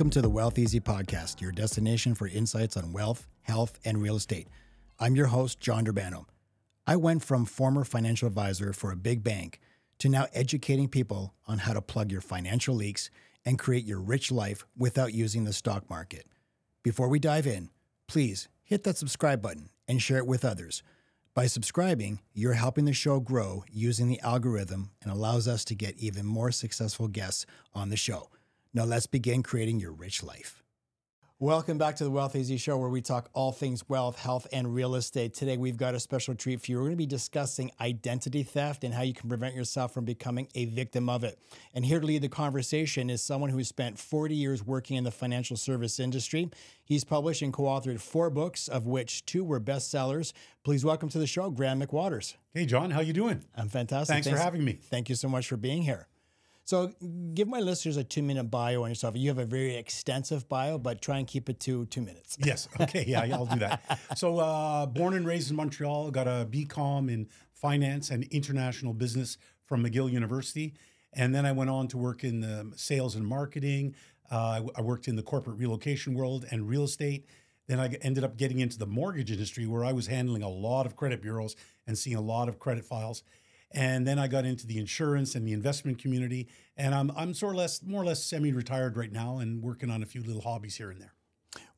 Welcome to the Wealth Eazy Podcast, your destination for insights on wealth, health, and real estate. I'm your host, John Durbano. I went from former financial advisor for a big bank to now educating people on how to plug your financial leaks and create your rich life without using the stock market. Before we dive in, please hit that subscribe button and share it with others. By subscribing, you're helping the show grow using the algorithm and allows us to get even more successful guests on the show. Now let's begin creating your rich life. Welcome back to the Wealth Eazy Show, where we talk all things wealth, health, and real estate. Today, we've got a special treat for you. We're going to be discussing identity theft and how you can prevent yourself from becoming a victim of it. And here to lead the conversation is someone who spent 40 years working in the financial service industry. He's published and co authored four books, of which two were bestsellers. Please welcome to the show, Graham McWaters. Hey, John, how you doing? I'm fantastic. Thanks, Thanks for having me. Thank you so much for being here. So, give my listeners a two minute bio on yourself. You have a very extensive bio, but try and keep it to two minutes. yes. Okay. Yeah, I'll do that. So, uh, born and raised in Montreal, got a BCom in finance and international business from McGill University. And then I went on to work in the sales and marketing. Uh, I worked in the corporate relocation world and real estate. Then I ended up getting into the mortgage industry where I was handling a lot of credit bureaus and seeing a lot of credit files. And then I got into the insurance and the investment community. And I'm, I'm sort of less, more or less semi-retired right now and working on a few little hobbies here and there.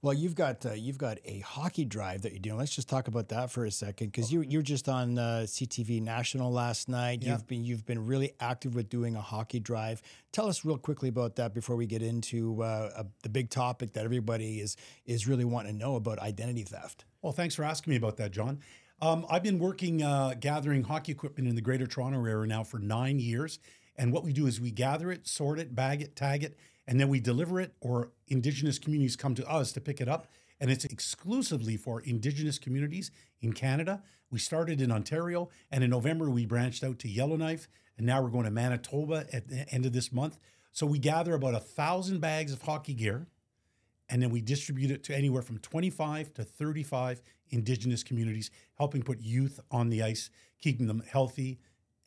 Well, you've got uh, you've got a hockey drive that you're doing. Let's just talk about that for a second, because you you're just on uh, CTV National last night. Yeah. You've been you've been really active with doing a hockey drive. Tell us real quickly about that before we get into uh, a, the big topic that everybody is is really wanting to know about identity theft. Well, thanks for asking me about that, John. Um, I've been working uh, gathering hockey equipment in the Greater Toronto area now for nine years. And what we do is we gather it, sort it, bag it, tag it, and then we deliver it, or Indigenous communities come to us to pick it up. And it's exclusively for Indigenous communities in Canada. We started in Ontario, and in November we branched out to Yellowknife, and now we're going to Manitoba at the end of this month. So we gather about a thousand bags of hockey gear and then we distribute it to anywhere from 25 to 35 indigenous communities, helping put youth on the ice, keeping them healthy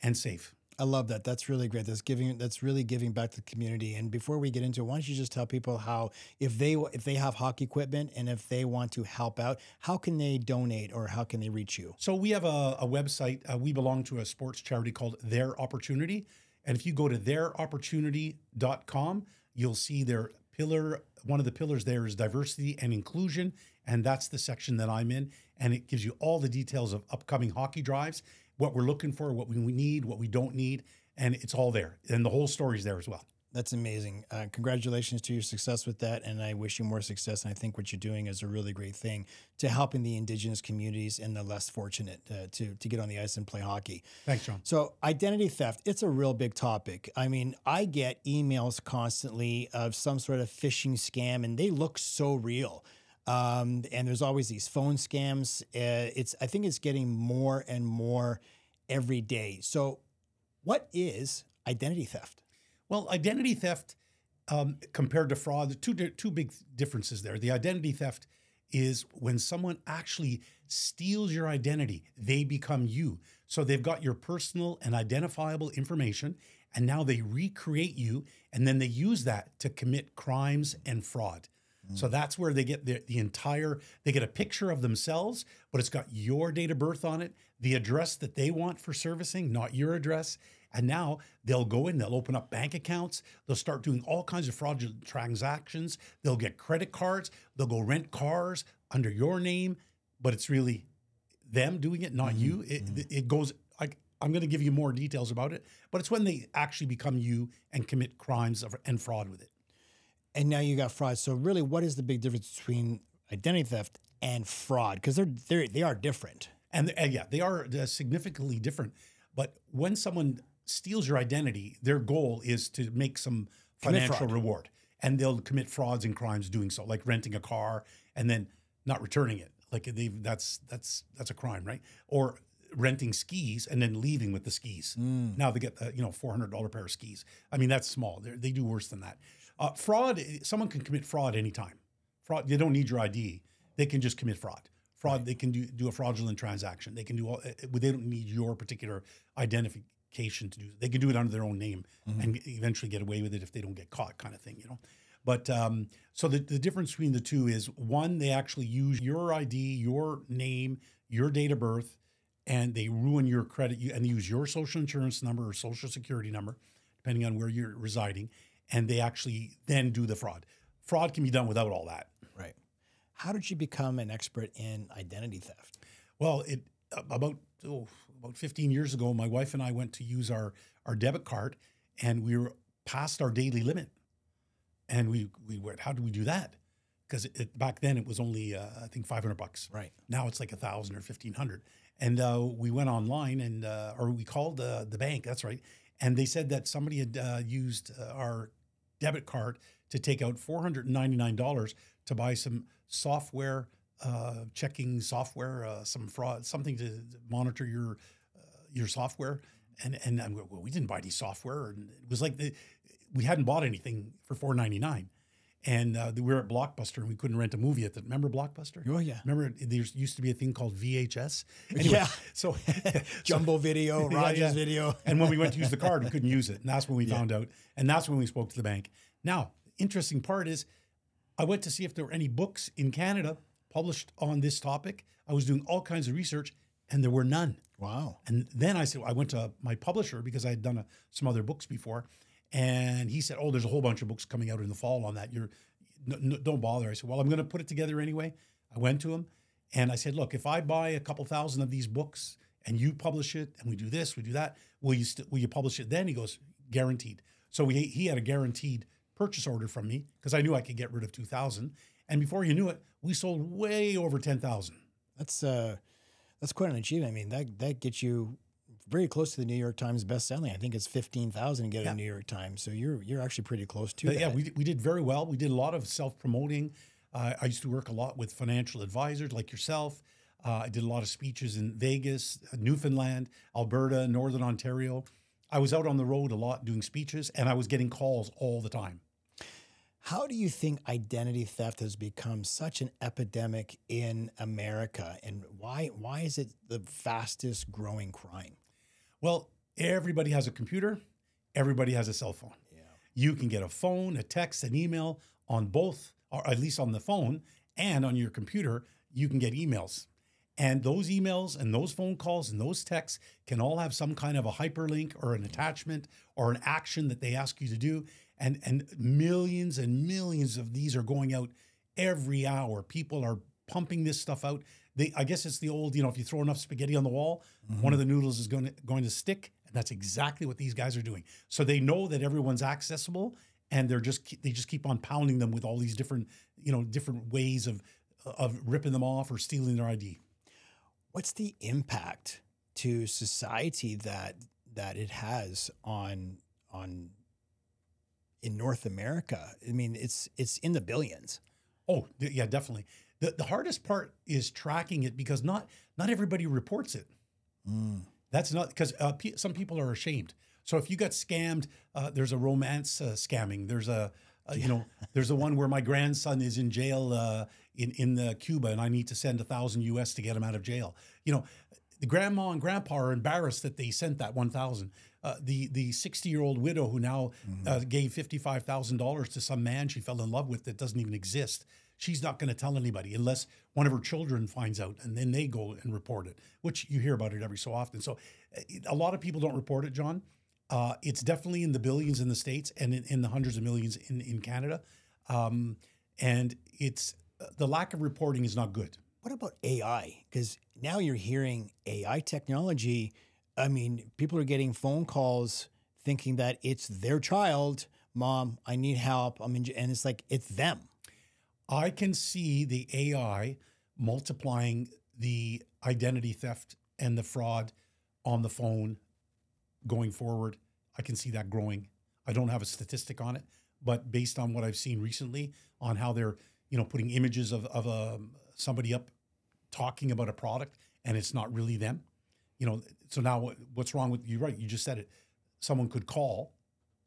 and safe. I love that. That's really great. That's giving. That's really giving back to the community. And before we get into it, why don't you just tell people how, if they if they have hockey equipment and if they want to help out, how can they donate or how can they reach you? So we have a, a website. Uh, we belong to a sports charity called Their Opportunity, and if you go to theiropportunity.com, you'll see their pillar one of the pillars there is diversity and inclusion, and that's the section that I'm in. And it gives you all the details of upcoming hockey drives, what we're looking for, what we need, what we don't need, and it's all there. And the whole story is there as well. That's amazing. Uh, congratulations to your success with that. And I wish you more success. And I think what you're doing is a really great thing to helping the indigenous communities and the less fortunate uh, to, to get on the ice and play hockey. Thanks, John. So, identity theft, it's a real big topic. I mean, I get emails constantly of some sort of phishing scam, and they look so real. Um, and there's always these phone scams. Uh, it's I think it's getting more and more every day. So, what is identity theft? Well, identity theft um, compared to fraud, two two big differences there. The identity theft is when someone actually steals your identity, they become you. So they've got your personal and identifiable information, and now they recreate you, and then they use that to commit crimes and fraud. So that's where they get the, the entire, they get a picture of themselves, but it's got your date of birth on it, the address that they want for servicing, not your address. And now they'll go in, they'll open up bank accounts, they'll start doing all kinds of fraudulent transactions, they'll get credit cards, they'll go rent cars under your name, but it's really them doing it, not mm-hmm. you. It, mm-hmm. it goes like, I'm going to give you more details about it, but it's when they actually become you and commit crimes of, and fraud with it and now you got fraud. So really, what is the big difference between identity theft and fraud? Because they're they they are different. And, and yeah, they are uh, significantly different. But when someone steals your identity, their goal is to make some financial reward, and they'll commit frauds and crimes doing so, like renting a car and then not returning it. Like they that's that's that's a crime, right? Or renting skis and then leaving with the skis. Mm. Now they get a, you know four hundred dollar pair of skis. I mean that's small. They're, they do worse than that. Uh, fraud, someone can commit fraud anytime. Fraud, they don't need your ID. They can just commit fraud. Fraud, right. they can do, do a fraudulent transaction. They can do all, uh, they don't need your particular identification to do They can do it under their own name mm-hmm. and eventually get away with it if they don't get caught, kind of thing, you know. But um, so the, the difference between the two is one, they actually use your ID, your name, your date of birth, and they ruin your credit and use your social insurance number or social security number, depending on where you're residing, and they actually then do the fraud. Fraud can be done without all that. Right. How did you become an expert in identity theft? Well, it about oh, about 15 years ago, my wife and I went to use our our debit card, and we were past our daily limit, and we we went, how do we do that? Because back then it was only uh, I think 500 bucks. Right. Now it's like a thousand or 1500, and uh, we went online and uh, or we called uh, the bank. That's right, and they said that somebody had uh, used uh, our debit card to take out $499 to buy some software uh, checking software, uh, some fraud, something to monitor your uh, your software. And and I'm, well, we didn't buy any software, and it was like the, we hadn't bought anything for four ninety nine. And uh, we were at Blockbuster and we couldn't rent a movie at the. Remember Blockbuster? Oh yeah. Remember there used to be a thing called VHS. Anyway, yeah. So Jumbo Video, Yeah, Rogers yeah. Video. and when we went to use the card, we couldn't use it. And that's when we Yeah. found out. And that's when we spoke to the bank. Now, interesting part is I went to see if there were any books in Canada published on this topic. I was doing all kinds of research and there were none. Wow. And then I said, I went to my publisher because I had done a, some other books before. And he said, Oh, there's a whole bunch of books coming out in the fall on that. You're, no, no, don't bother. I said, Well, I'm going to put it together anyway. I went to him and I said, Look, if I buy a couple thousand of these books and you publish it and we do this, we do that, will you, st- will you publish it then? He goes, Guaranteed. So we, he had a guaranteed purchase order from me because I knew I could get rid of 2,000. And before you knew it, we sold way over 10,000. That's uh that's quite an achievement. I mean, that that gets you very close to the New York Times best-selling. I think it's 15,000 to get Yeah. a New York Times. So you're you're actually pretty close to But that. yeah, we, we did very well. We did a lot of self promoting. Uh, I used to work a lot with financial advisors like yourself. Uh, I did a lot of speeches in Vegas, uh, Newfoundland, Alberta, Northern Ontario. I was out on the road a lot doing speeches, and I was getting calls all the time. How do you think identity theft has become such an epidemic in America and why why is it the fastest growing crime? Well, everybody has a computer, everybody has a cell phone. Yeah. You can get a phone, a text, an email on both, or at least on the phone and on your computer, you can get emails. And those emails and those phone calls and those texts can all have some kind of a hyperlink or an attachment or an action that they ask you to do. And, and millions and millions of these are going out every hour. People are pumping this stuff out. They, I guess it's the old, you know, if you throw enough spaghetti on the wall, mm-hmm. one of the noodles is going to, going to stick. And that's exactly what these guys are doing. So they know that everyone's accessible and they're just, they just keep on pounding them with all these different, you know, different ways of, of ripping them off or stealing their ID. What's the impact to society that that it has on on in North America? I mean, it's it's in the billions. Oh, yeah, definitely. The, the hardest part is tracking it because not not everybody reports it. That's not because uh, pe- some people are ashamed. So if you got scammed, uh, there's a romance uh, scamming. There's a, you know, there's the one where my grandson is in jail uh, in in the Cuba, and I need to send a thousand US to get him out of jail. You know, the grandma and grandpa are embarrassed that they sent that one thousand. Uh, the the sixty year old widow who now uh, gave fifty five thousand dollars to some man she fell in love with that doesn't even exist. She's not going to tell anybody unless one of her children finds out, and then they go and report it. Which you hear about it every so often. So uh, a lot of people don't report it, John. Uh, it's definitely in the billions in the states and in, in the hundreds of millions in in Canada, um, and it's uh, the lack of reporting is not good. What about AI? Because now you're hearing AI technology. I mean, people are getting phone calls thinking that it's their child. Mom, I need help. I'm in, and it's like it's them. I can see the AI multiplying the identity theft and the fraud on the phone going forward. I can see that growing. I don't have a statistic on it, but based on what I've seen recently on how they're, you know, putting images of, of um, somebody up talking about a product and it's not really them, you know, so now what, what's wrong with you? Right. You just said it. Someone could call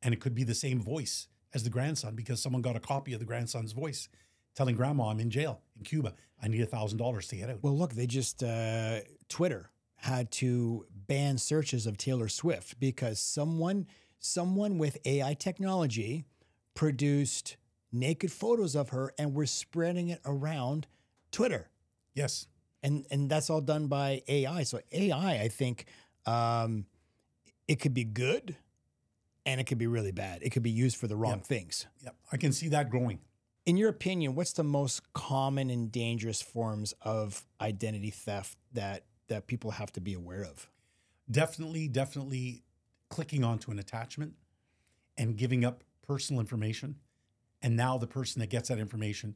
and it could be the same voice as the grandson because someone got a copy of the grandson's voice telling grandma I'm in jail in Cuba. I need a thousand dollars to get out. Well, look, they just uh, Twitter had to ban searches of Taylor Swift because someone someone with AI technology produced naked photos of her and we're spreading it around Twitter. Yes. And and that's all done by AI. So AI, I think, um, it could be good, and it could be really bad. It could be used for the wrong Yep. things. Yep. I can see that growing. In your opinion, what's the most common and dangerous forms of identity theft that that people have to be aware of? Definitely, definitely clicking onto an attachment and giving up personal information. And now the person that gets that information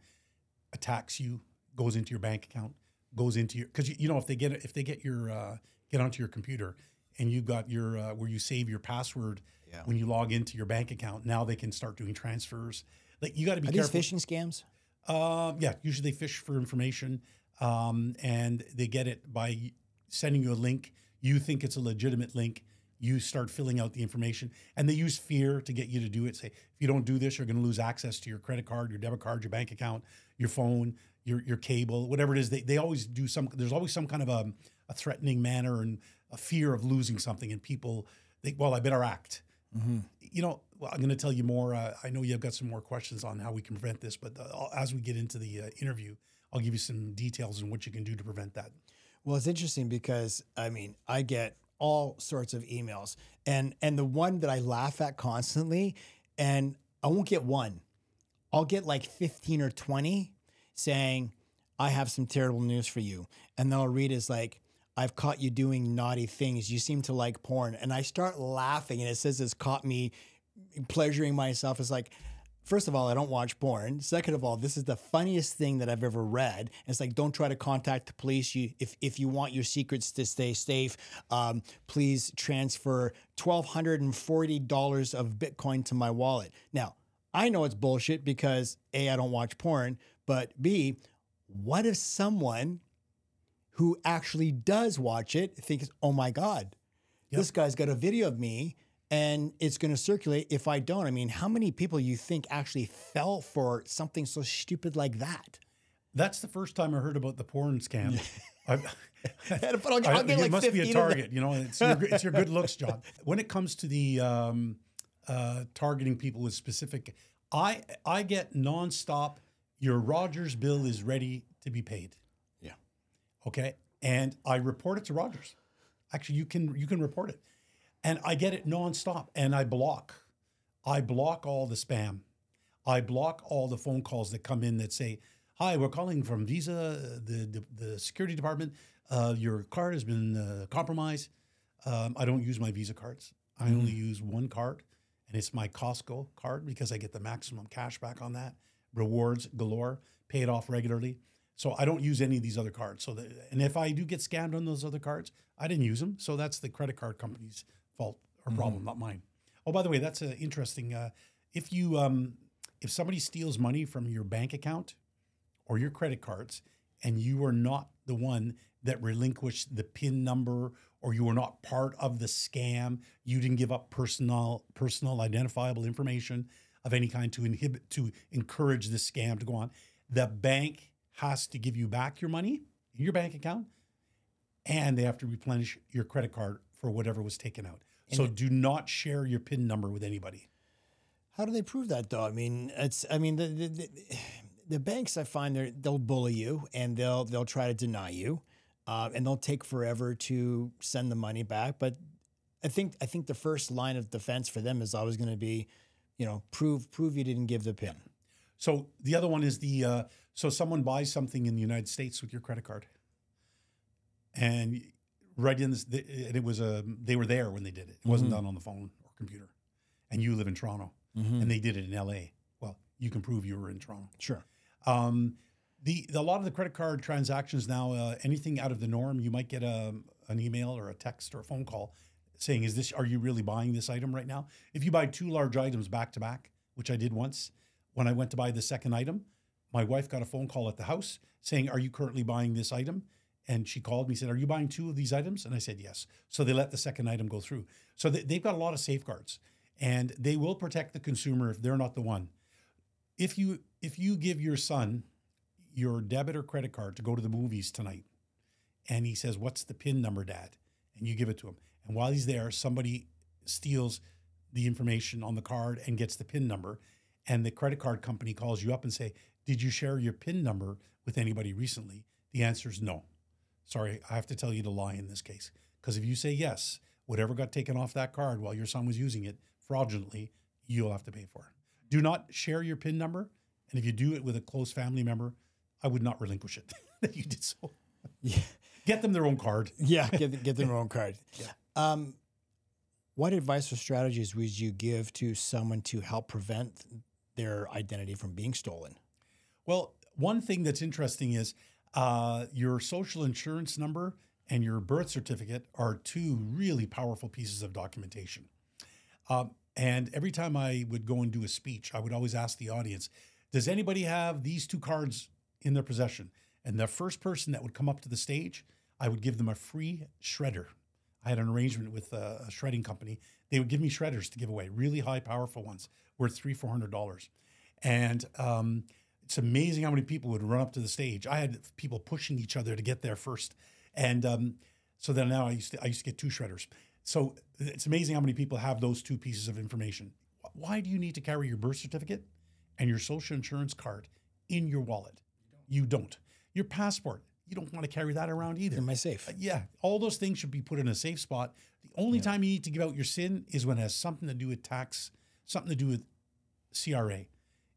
attacks you, goes into your bank account, goes into your because you, you know if they get if they get your uh, get onto your computer and you've got your uh, where you save your password Yeah. when you log into your bank account, now they can start doing transfers. Like you got to be Are careful. these phishing scams? Um, yeah, usually they fish for information, um, and they get it by sending you a link. You think it's a legitimate link. You start filling out the information, and they use fear to get you to do it. Say, if you don't do this, you're going to lose access to your credit card, your debit card, your bank account, your phone, your your cable, whatever it is. They they always do some. There's always some kind of a, a threatening manner and a fear of losing something, and people think, well, I better act you know, well, I'm going to tell you more. Uh, I know you've got some more questions on how we can prevent this, but uh, as we get into the uh, interview, I'll give you some details on what you can do to prevent that. Well, it's interesting because I mean, I get all sorts of emails, and and the one that I laugh at constantly, and I won't get one, I'll get like fifteen or twenty saying, "I have some terrible news for you," and then I'll read is like. I've caught you doing naughty things. You seem to like porn. And I start laughing, and it says it's caught me pleasuring myself. It's like, first of all, I don't watch porn. Second of all, this is the funniest thing that I've ever read. It's like, don't try to contact the police. You, if if you want your secrets to stay safe, um, please transfer twelve hundred and forty dollars of Bitcoin to my wallet. Now, I know it's bullshit because a I don't watch porn, but b what if someone who actually does watch it thinks, oh my god, this guy's got a video of me and it's going to circulate if I don't. I mean, how many people you think actually fell for something so stupid like that? That's the first time I heard about the porn scam. I, But I'll, I- I'll get it like must be a target. You know, it's your, it's your good looks, John. When it comes to the um, uh, targeting people with specific, I I get nonstop. Your Rogers bill is ready to be paid. Yeah. okay and i report it to rogers actually you can you can report it and i get it nonstop and i block. I block all the spam. I block all the phone calls that come in that say hi we're calling from visa the the, the security department. Uh, your card has been uh, compromised. Um, i don't use my visa cards. I only use one card and it's my costco card because i get the maximum cash back on that rewards galore pay it off regularly. So I don't use any of these other cards. So, the, and if I do get scammed on those other cards, I didn't use them. So that's the credit card company's fault or problem, not mine. Oh, by the way, that's uh, interesting. Uh, if you um, if somebody steals money from your bank account or your credit cards, and you are not the one that relinquished the PIN number, or you were not part of the scam, you didn't give up personal personal identifiable information of any kind to inhibit to encourage the scam to go on. The bank has to give you back your money in your bank account, and they have to replenish your credit card for whatever was taken out. so do not share your PIN number with anybody. How do they prove that though? I mean, it's I mean the the, the, the banks I find they they'll bully you and they'll they'll try to deny you, uh, and they'll take forever to send the money back. But I think I think the first line of defense for them is always going to be, you know, prove prove you didn't give the pin. So the other one is the uh, so someone buys something in the United States with your credit card, and right in this, the- and it was a they were there when they did it. It wasn't done on the phone or computer, and you live in Toronto, and they did it in L.A. Well, you can prove you were in Toronto. Sure. Um, the, the a lot of the credit card transactions now, uh, anything out of the norm, you might get a, an email or a text or a phone call saying, "Is this? Are you really buying this item right now?" If you buy two large items back to back, which I did once, when I went to buy the second item, my wife got a phone call at the house saying, "Are you currently buying this item?" And she called me, and said, "Are you buying two of these items?" And I said, "Yes." So they let the second item go through. So they, they've got a lot of safeguards, and they will protect the consumer if they're not the one. If you if you give your son your debit or credit card to go to the movies tonight, and he says, "What's the PIN number, Dad?" and you give it to him, and while he's there, somebody steals the information on the card and gets the PIN number, and the credit card company calls you up and say, "Did you share your PIN number with anybody recently?" The answer is no. Sorry, I have to tell you to lie in this case because if you say yes, whatever got taken off that card while your son was using it fraudulently, you'll have to pay for it. Do not share your PIN number, and if you do it with a close family member, I would not relinquish it that you did so. Yeah. Get them their own card. Yeah, get, get them their own card. Yeah. Um, what advice or strategies would you give to someone to help prevent their identity from being stolen? Well, one thing that's interesting is uh, your social insurance number and your birth certificate are two really powerful pieces of documentation. Um, and every time I would go and do a speech, I would always ask the audience, does anybody have these two cards in their possession? And the first person that would come up to the stage, I would give them a free shredder. I had an arrangement with a, shredding company. They would give me shredders to give away, really high, powerful ones, worth three, four hundred dollars. And um, it's amazing how many people would run up to the stage. I had people pushing each other to get there first, and um, so then now I used to I used to get two shredders. So it's amazing how many people have those two pieces of information. Why do you need to carry your birth certificate and your social insurance card in your wallet? You don't. Your passport, you don't want to carry that around either. In my safe. Uh, yeah, all those things should be put in a safe spot. The only time you need to give out your SIN is when it has something to do with tax, something to do with CRA.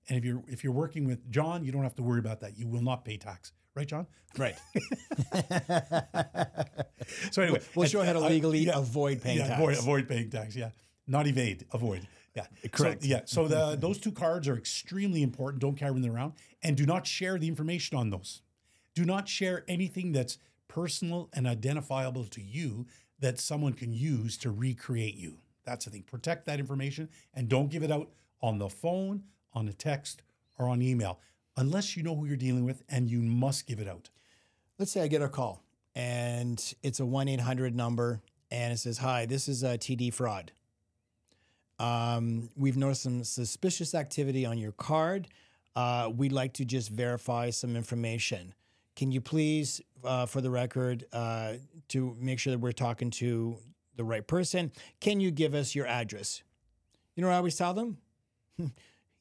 And if you're if you're working with John, you don't have to worry about that. You will not pay tax, right, John? Right. So anyway, We'll show how to legally yeah, avoid paying yeah, tax. Avoid, avoid paying tax. Yeah, not evade, avoid. Yeah, Correct. So, yeah, so the, those two cards are extremely important. Don't carry them around, and do not share the information on those. Do not share anything that's personal and identifiable to you that someone can use to recreate you. That's the thing. Protect that information and don't give it out on the phone, on a text, or on email, unless you know who you're dealing with, and you must give it out. Let's say I get a call and it's a 1 800 number and it says, Hi, this is a TD fraud. Um, we've noticed some suspicious activity on your card. Uh, we'd like to just verify some information. Can you please, uh, for the record, uh, to make sure that we're talking to the right person, can you give us your address? You know what I always tell them?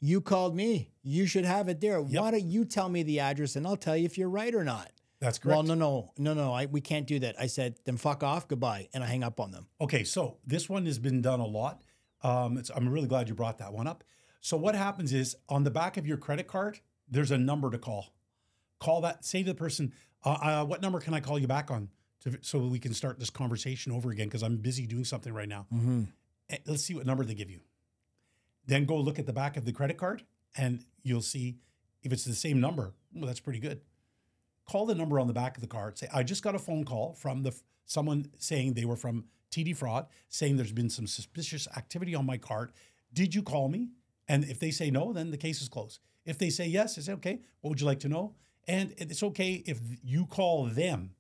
you called me. You should have it there. Why don't you tell me the address and I'll tell you if you're right or not? That's correct. Well, no, no, no, no. I, we can't do that. I said, then fuck off, goodbye, and I hang up on them. Okay, so this one has been done a lot. Um, it's, I'm really glad you brought that one up. So what happens is on the back of your credit card, there's a number to call. Call that. Say to the person, uh, uh, "What number can I call you back on?" To, so we can start this conversation over again because I'm busy doing something right now. Mm-hmm. Eh, Let's see what number they give you. Then go look at the back of the credit card, and you'll see if it's the same number. Well, that's pretty good call the number on the back of the card. Say, I just got a phone call from the someone saying they were from TD Fraud, saying there's been some suspicious activity on my card. Did you call me? And if they say no, then the case is closed. If they say yes, I say, okay, what would you like to know? And it's okay if you call them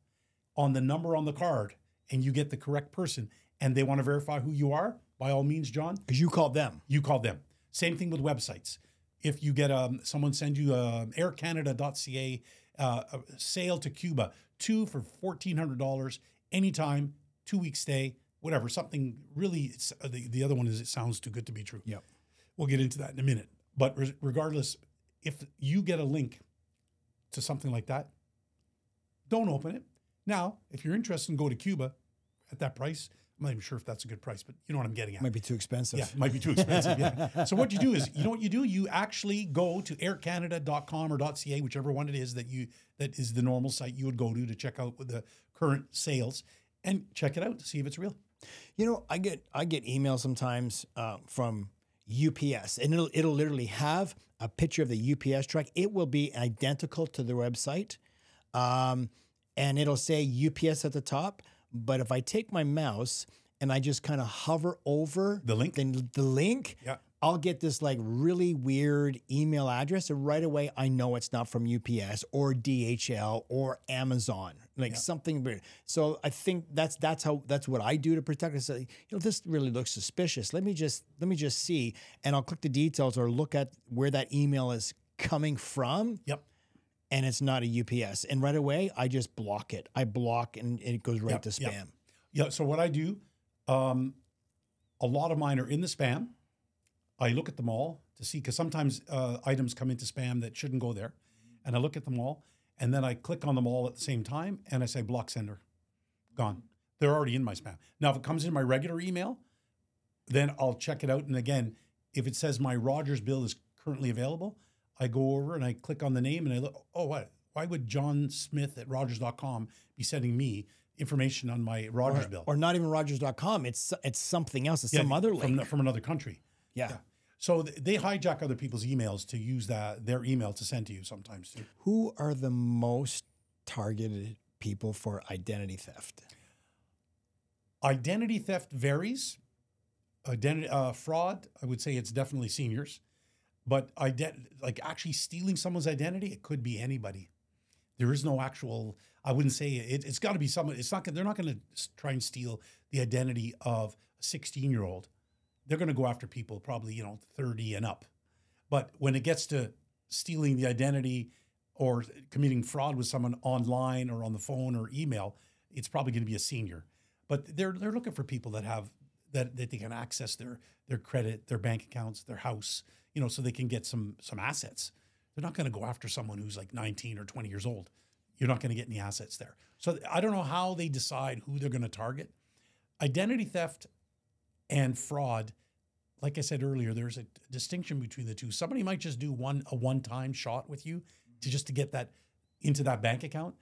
on the number on the card and you get the correct person and they want to verify who you are, by all means, John, Because you called them. you called them. Same thing with websites. If you get um, someone send you uh, aircanada.ca uh, a sale to Cuba, two for fourteen hundred dollars, anytime, two week stay, whatever. Something really. It's, uh, the the other one is it sounds too good to be true. Yep. We'll get into that in a minute. But re- regardless, if you get a link to something like that, don't open it. Now, if you're interested in go to Cuba at that price, I'm not even sure if that's a good price, but you know what I'm getting at. Might be too expensive. Yeah, it might be too expensive. Yeah. So what you do is, you know what you do? You actually go to aircanada.com or .ca, whichever one it is that you that is the normal site you would go to to check out the current sales and check it out to see if it's real. You know, I get I get emails sometimes uh, from UPS, and it'll it'll literally have a picture of the UPS truck. It will be identical to the website, um, and it'll say UPS at the top. But if I take my mouse and I just kind of hover over The link? then the link, Yeah. I'll get this like really weird email address, and right away I know it's not from UPS or DHL or Amazon, like something weird. So I think that's that's how that's what I do to protect. I say, you know, this really looks suspicious. Let me just let me just see, and I'll click the details or look at where that email is coming from, Yep. And it's not a UPS. And right away I just block it. I block, and it goes right Yep, to yep. spam. Yeah. So what I do, um, a lot of mine are in the spam. I look at them all to see because sometimes uh, items come into spam that shouldn't go there, and I look at them all, and then I click on them all at the same time, and I say block sender, gone. They're already in my spam. Now, if it comes in my regular email, then I'll check it out. And again, if it says my Rogers bill is currently available, I go over and I click on the name and I look. Oh, what? Why would John Smith at Rogers.com be sending me information on my Rogers or, bill? or not even Rogers.com. It's it's something else. It's some other link. from, from another country. yeah. Yeah. So th- they hijack other people's emails to use that their email to send to you sometimes too. Who are the most targeted people for identity theft? Identity theft varies. Identity uh, fraud, I would say it's definitely seniors, but ident- like actually stealing someone's identity, it could be anybody. There is no actual. I wouldn't say it, it's got to be someone. It's not. They're not going to try and steal the identity of a 16 year old. They're going to go after people probably you know 30 and up. But when it gets to stealing the identity or committing fraud with someone online or on the phone or email, it's probably going to be a senior. But they're they're looking for people that have that, that they can access their their credit, their bank accounts, their house, you know, so they can get some some assets. They're not going to go after someone who's like 19 or 20 years old. You're not going to get any assets there. So I don't know how they decide who they're going to target. Identity theft and fraud, like I said earlier, there's a distinction between the two. Somebody might just do one a one-time shot with you to just to get that into that bank account,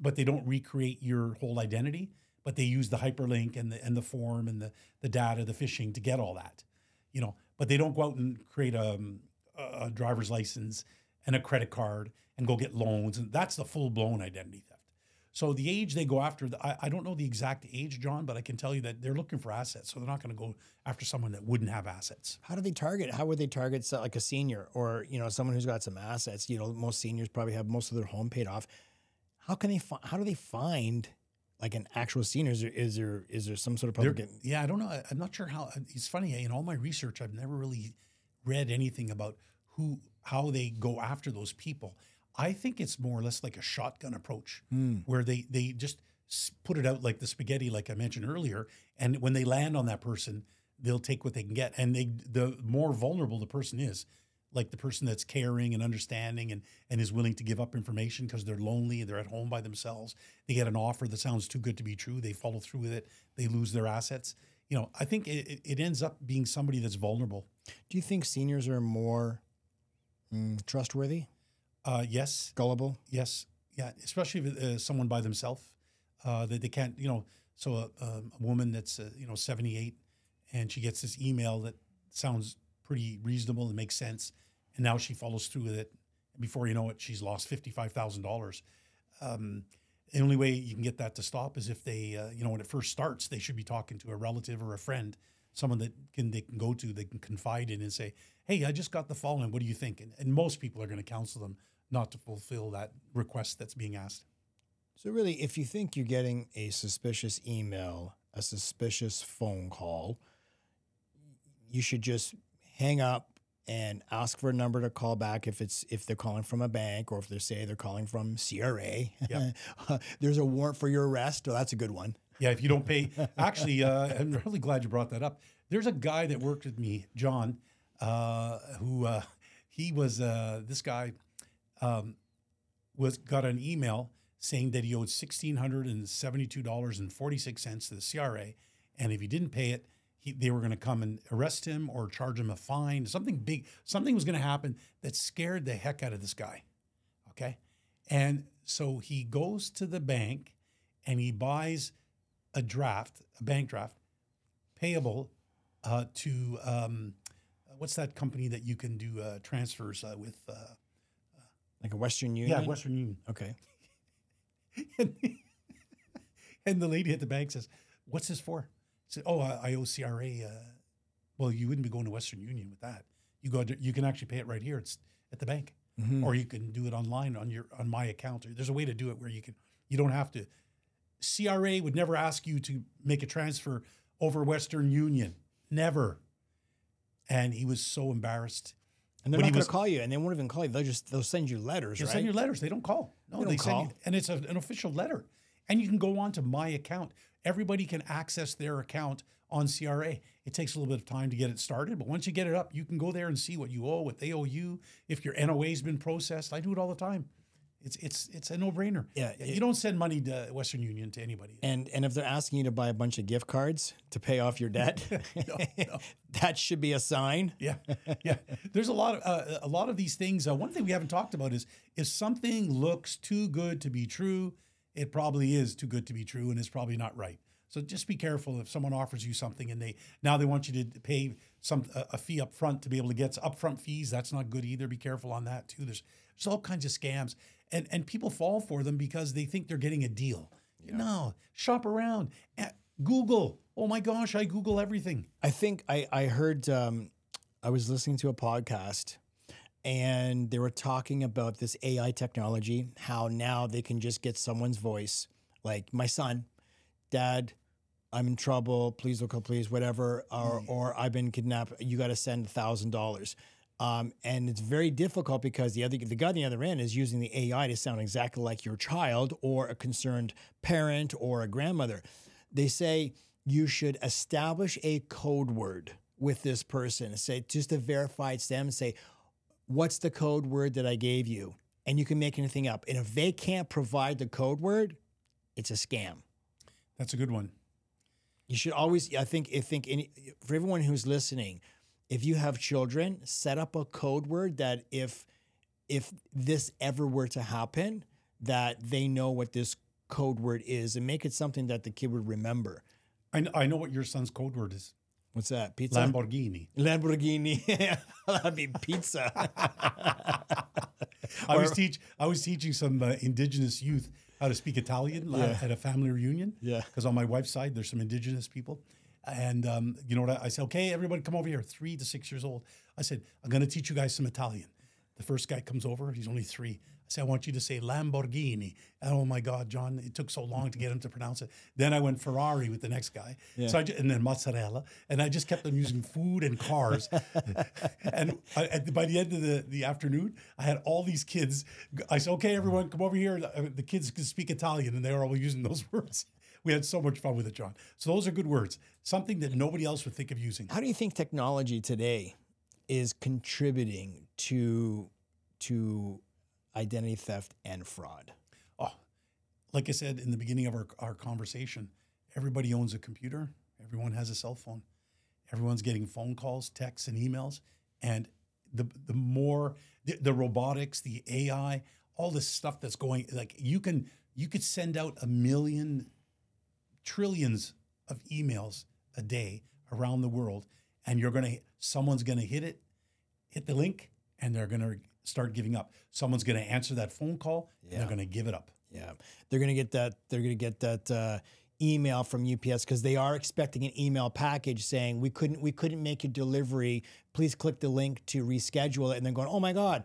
but they don't recreate your whole identity. But they use the hyperlink and the and the form and the the data, the phishing to get all that, you know. But they don't go out and create um, a, a driver's license and a credit card and go get loans, and that's the full blown identity theft. So the age they go after, I, I don't know the exact age, John, but I can tell you that they're looking for assets. So they're not going to go after someone that wouldn't have assets. How do they target? How would they target like a senior or you know someone who's got some assets? You know, most seniors probably have most of their home paid off. How can they? Fi- how do they find like an actual senior? Is there is there, is there some sort of public? yeah, I don't know. I- I'm not sure how. Uh, it's funny uh, in all my research, I've never really read anything about who how they go after those people. I think it's more or less like a shotgun approach, hmm. where they they just put it out like the spaghetti, like I mentioned earlier, and when they land on that person, they'll take what they can get, and they the more vulnerable the person is. Like the person that's caring and understanding and, and is willing to give up information because they're lonely, and they're at home by themselves. They get an offer that sounds too good to be true. They follow through with it. They lose their assets. You know, I think it, it- ends up being somebody that's vulnerable. Do you think seniors are more mm, trustworthy, Uh, yes, gullible? yes, yeah. Especially if uh, someone by themselves uh, that they can't, you know. So a, a, a woman that's uh, you know seventy eight, and she gets this email that sounds pretty reasonable and makes sense, and now she follows through with it. Before you know it, she's lost fifty five thousand dollars. Um, the only way you can get that to stop is if they, uh, you know, when it first starts, they should be talking to a relative or a friend, someone that can they can go to, they can confide in, and say, "Hey, I just got the following. What do you think?" And, and most people are going to counsel them not to fulfill that request that's being asked. So really, if you think you're getting a suspicious email, a suspicious phone call, you should just hang up and ask for a number to call back if it's if they're calling from a bank or if they say they're calling from CRA. Yeah. There's a warrant for your arrest. Oh, that's a good one. Yeah, if you don't pay. Actually, uh, I'm really glad you brought that up. There's a guy that worked with me, John, uh, who uh, he was. Uh, this guy um, was got an email saying that he owed sixteen hundred and seventy-two dollars and forty-six cents to the CRA, and if he didn't pay it, he, they were going to come and arrest him or charge him a fine. Something big. Something was going to happen that scared the heck out of this guy. Okay, and so he goes to the bank and he buys a draft, a bank draft, payable uh, to um, what's that company that you can do uh, transfers uh, with? Uh, Like a Western Union. yeah, Western Union. Okay. and the lady at the bank says, "What's this for?" Said, "Oh, I, I owe CRA." Uh, well, you wouldn't be going to Western Union with that. You go. To, you can actually pay it right here. It's at the bank, or you can do it online on your on my account. There's a way to do it where you can. You don't have to. CRA would never ask you to make a transfer over Western Union. Never. And he was so embarrassed. And they're When not going to call you, and they won't even call you. They'll just they'll send you letters, They'll right? send you letters. They don't call. No, They they, call. you, and it's a, an official letter. And you can go on to my account. Everybody can access their account on CRA. It takes a little bit of time to get it started, but once you get it up, you can go there and see what you owe, what they owe you, if your NOA's been processed. I do it all the time. It's it's it's a no brainer. Yeah, you don't send money to Western Union to anybody. And and if they're asking you to buy a bunch of gift cards to pay off your debt, that should be a sign. Yeah, yeah. There's a lot of uh, a lot of these things. Uh, one thing we haven't talked about is if something looks too good to be true, it probably is too good to be true, and it's probably not right. So just be careful if someone offers you something and they now they want you to pay some a fee up front to be able to get upfront fees. That's not good either. Be careful on that too. There's there's all kinds of scams, and and people fall for them because they think they're getting a deal. Yeah. No, shop around. Google. Oh my gosh, I Google everything. I think I I heard um, I was listening to a podcast and they were talking about this AI technology, how now they can just get someone's voice, like my son, dad, I'm in trouble, please look up, please, whatever, or, mm. or I've been kidnapped, you got to send thousand dollars. Um, and it's very difficult because the other the guy on the other end is using the AI to sound exactly like your child or a concerned parent or a grandmother. They say you should establish a code word with this person. Say just to verify it's them. Say, what's the code word that I gave you? And you can make anything up. And if they can't provide the code word, it's a scam. That's a good one. You should always. I think. I think any, for everyone who's listening, if you have children, set up a code word that if if this ever were to happen, that they know what this code word is, and make it something that the kid would remember. I know, I know what your son's code word is. What's that? Pizza. Lamborghini. Lamborghini. I mean pizza. I was teach. I was teaching some uh, indigenous youth how to speak Italian uh, yeah. at a family reunion. Yeah. Because on my wife's side, there's some indigenous people, and um, you know what? I, I said, okay, everybody, come over here. Three to six years old. I said, I'm going to teach you guys some Italian. The first guy comes over. He's only three. I said, I want you to say Lamborghini. And oh my God, John, it took so long to get him to pronounce it. Then I went Ferrari with the next guy. Yeah. So I just, and then mozzarella. And I just kept on using food and cars. and I, by the end of the, the afternoon, I had all these kids. I said, okay, everyone, come over here. Uh, the kids can speak Italian. And they were all using those words. We had so much fun with it, John. So those are good words. Something that nobody else would think of using. How do you think technology today is contributing to to identity theft and fraud? Oh, like I said in the beginning of our, our conversation, everybody owns a computer, everyone has a cell phone, everyone's getting phone calls, texts, and emails. And the, the more the, the robotics, the AI, all this stuff that's going, like you can, you could send out a million trillions of emails a day around the world and you're going to someone's going to hit it hit the link and they're going to start giving up. Someone's going to answer that phone call. Yeah. they're going to give it up. Yeah, they're going to get that. They're going to get that uh, email from UPS because they are expecting an email package saying we couldn't we couldn't make your delivery. Please click the link to reschedule it. And then going, oh my god.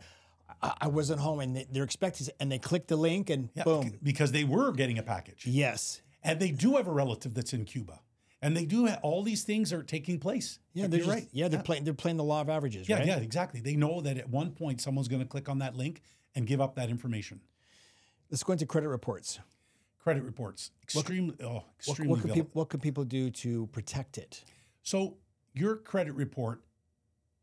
I, wasn't home, and they're expecting, and they click the link, and yeah, boom, because they were getting a package. Yes, and they do have a relative that's in Cuba and they do all these things are taking place. Yeah, they're just, right. Yeah, they're yeah. playing. They're playing the law of averages. Yeah, right? yeah, exactly. They know that at one point someone's going to click on that link and give up that information. Let's go into credit reports. Credit reports, extremely, what, oh, extremely. What, what, can people, what can people do to protect it? So your credit report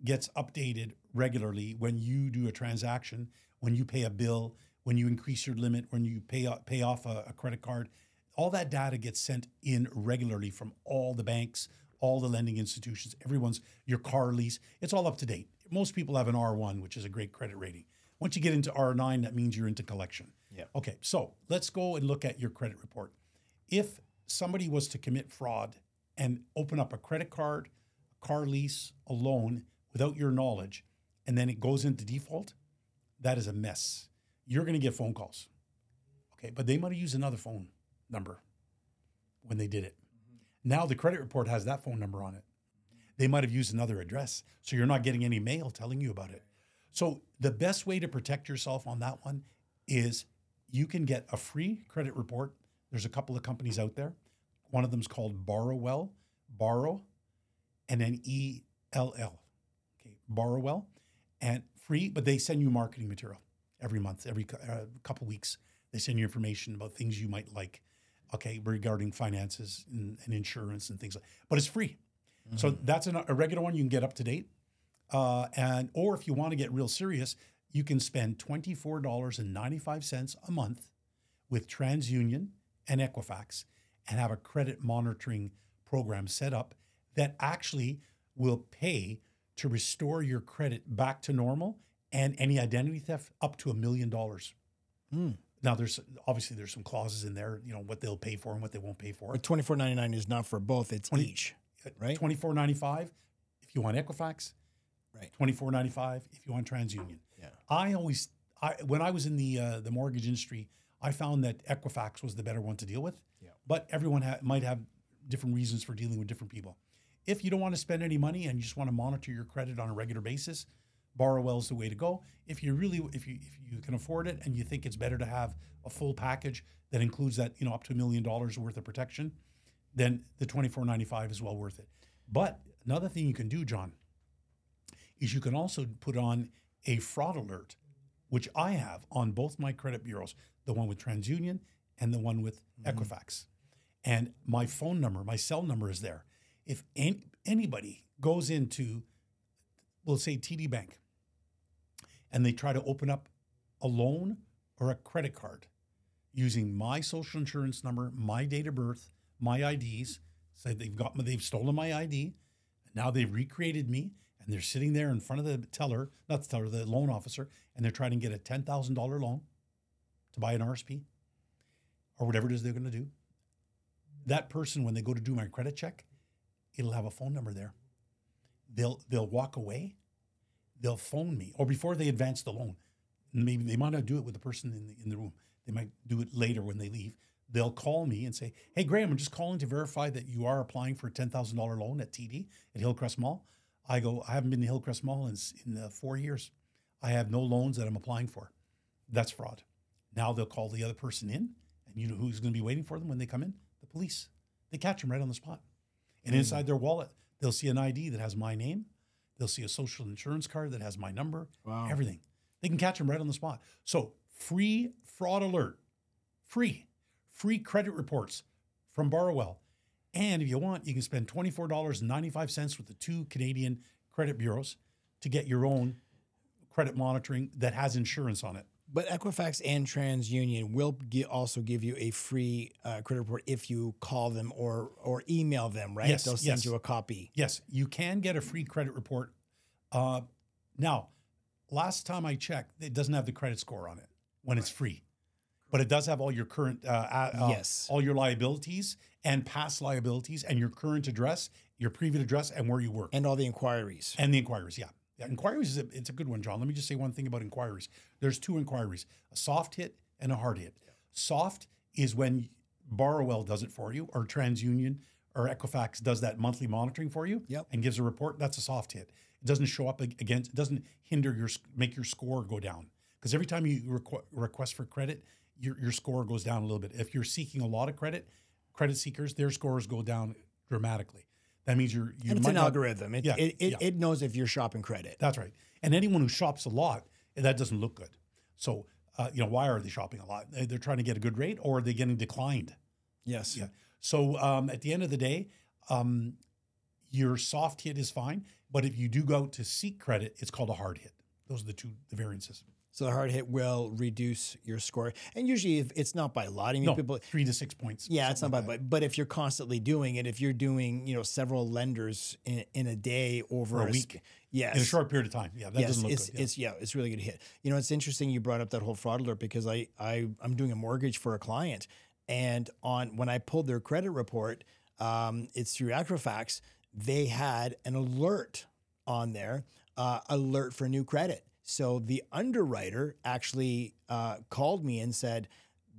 gets updated regularly when you do a transaction, when you pay a bill, when you increase your limit, when you pay pay off a, a credit card all that data gets sent in regularly from all the banks, all the lending institutions, everyone's your car lease. It's all up to date. Most people have an R1, which is a great credit rating. Once you get into R9, that means you're into collection. Yeah. Okay, so let's go and look at your credit report. If somebody was to commit fraud and open up a credit card, a car lease, a loan without your knowledge, and then it goes into default, that is a mess. You're going to get phone calls. Okay, but they might have used another phone number when they did it. Mm-hmm. Now the credit report has that phone number on it. They might have used another address. So you're not getting any mail telling you about it. So the best way to protect yourself on that one is you can get a free credit report. There's a couple of companies out there. One of them is called Borrowell, Borrow, and then E L L. Okay, Borrowell, and free, but they send you marketing material every month, every uh, couple weeks. They send you information about things you might like. Okay, regarding finances and, and insurance and things like. But it's free, so that's an, a regular one you can get up to date. Uh, and or if you want to get real serious, you can spend twenty four dollars and ninety five cents a month with TransUnion and Equifax, and have a credit monitoring program set up that actually will pay to restore your credit back to normal and any identity theft up to a million dollars. Now, there's obviously there's some clauses in there, you know, what they'll pay for and what they won't pay for. But twenty four ninety nine is not for both; it's each. right? Twenty four ninety five if you want Equifax. Right. Twenty four ninety five if you want TransUnion. Yeah. I always, I when I was in the uh, the mortgage industry, I found that Equifax was the better one to deal with. Yeah. But everyone ha- might have different reasons for dealing with different people. If you don't want to spend any money and you just want to monitor your credit on a regular basis, Borrowell is the way to go. If you really, if you if you can afford it and you think it's better to have a full package that includes that, you know, up to a million dollars worth of protection, then the twenty four ninety five is well worth it. But another thing you can do, John, is you can also put on a fraud alert, which I have on both my credit bureaus, the one with TransUnion and the one with mm-hmm. Equifax. And my phone number, my cell number is there. If an- anybody goes into, we'll say TD Bank, and they try to open up a loan or a credit card using my social insurance number, my date of birth, my IDs, say they've got they've stolen my ID, and now they've recreated me, and they're sitting there in front of the teller, not the teller, the loan officer, and they're trying to get a ten thousand dollar loan to buy an RSP or whatever it is they're going to do. That person, when they go to do my credit check, it'll have a phone number there. They'll they'll walk away, they'll phone me, or before they advance the loan. Maybe they might not do it with the person in the in the room. They might do it later when they leave. They'll call me and say, "Hey, Graham, I'm just calling to verify that you are applying for a ten thousand dollar loan at TD at Hillcrest Mall." I go, "I haven't been to Hillcrest Mall in in uh, four years. I have no loans that I'm applying for." That's fraud. Now they'll call the other person in, and you know who's going to be waiting for them when they come in? The police. They catch them right on the spot. And inside their wallet, they'll see an ID that has my name. They'll see a social insurance card that has my number. Wow. Everything. They can catch them right on the spot. So free fraud alert, free, free credit reports from Borrowell. And if you want, you can spend $24.95 with the two Canadian credit bureaus to get your own credit monitoring that has insurance on it. But Equifax and TransUnion will gi- also give you a free uh, credit report if you call them or or email them, right? Yes, They'll send yes. you a copy. Yes, you can get a free credit report. Uh, now, last time I checked, it doesn't have the credit score on it when it's free, but it does have all your current, uh, uh, Yes. all your liabilities and past liabilities and your current address, your previous address, and where you work, And all the inquiries. and the inquiries. Yeah inquiries is a, it's a good one, John. Let me just say one thing about inquiries. There's two inquiries: a soft hit and a hard hit. Soft is when Borrowell does it for you, or TransUnion or Equifax does that monthly monitoring for you Yep. and gives a report. That's a soft hit. It doesn't show up against. It doesn't hinder your make your score go down because every time you requ- request for credit, your your score goes down a little bit. If you're seeking a lot of credit, credit seekers their scores go down dramatically. That means you're you and it's an not- algorithm. It, Yeah, it, it, yeah. it knows if you're shopping credit. That's right. And anyone who shops a lot, that doesn't look good. So, uh, you know, why are they shopping a lot? They- They're trying to get a good rate, or are they getting declined? Yes. Yeah. So, um, at the end of the day, um, your soft hit is fine, but if you do go to seek credit, it's called a hard hit. Those are the two the variances. So the hard hit will reduce your score. And usually if it's not by a lot. I mean, No, people, three to six points. Yeah, it's not something bad, like but if you're constantly doing it, if you're doing you know several lenders in, in a day over a, a week. yes, in a short period of time. Yeah, that yes, doesn't look it's good. Yeah. it's yeah, it's really good hit. You know, it's interesting you brought up that whole fraud alert because I I I'm doing a mortgage for a client, and on when I pulled their credit report, um, it's through Equifax. They had an alert on there, uh, alert for new credit. So the underwriter actually uh, called me and said,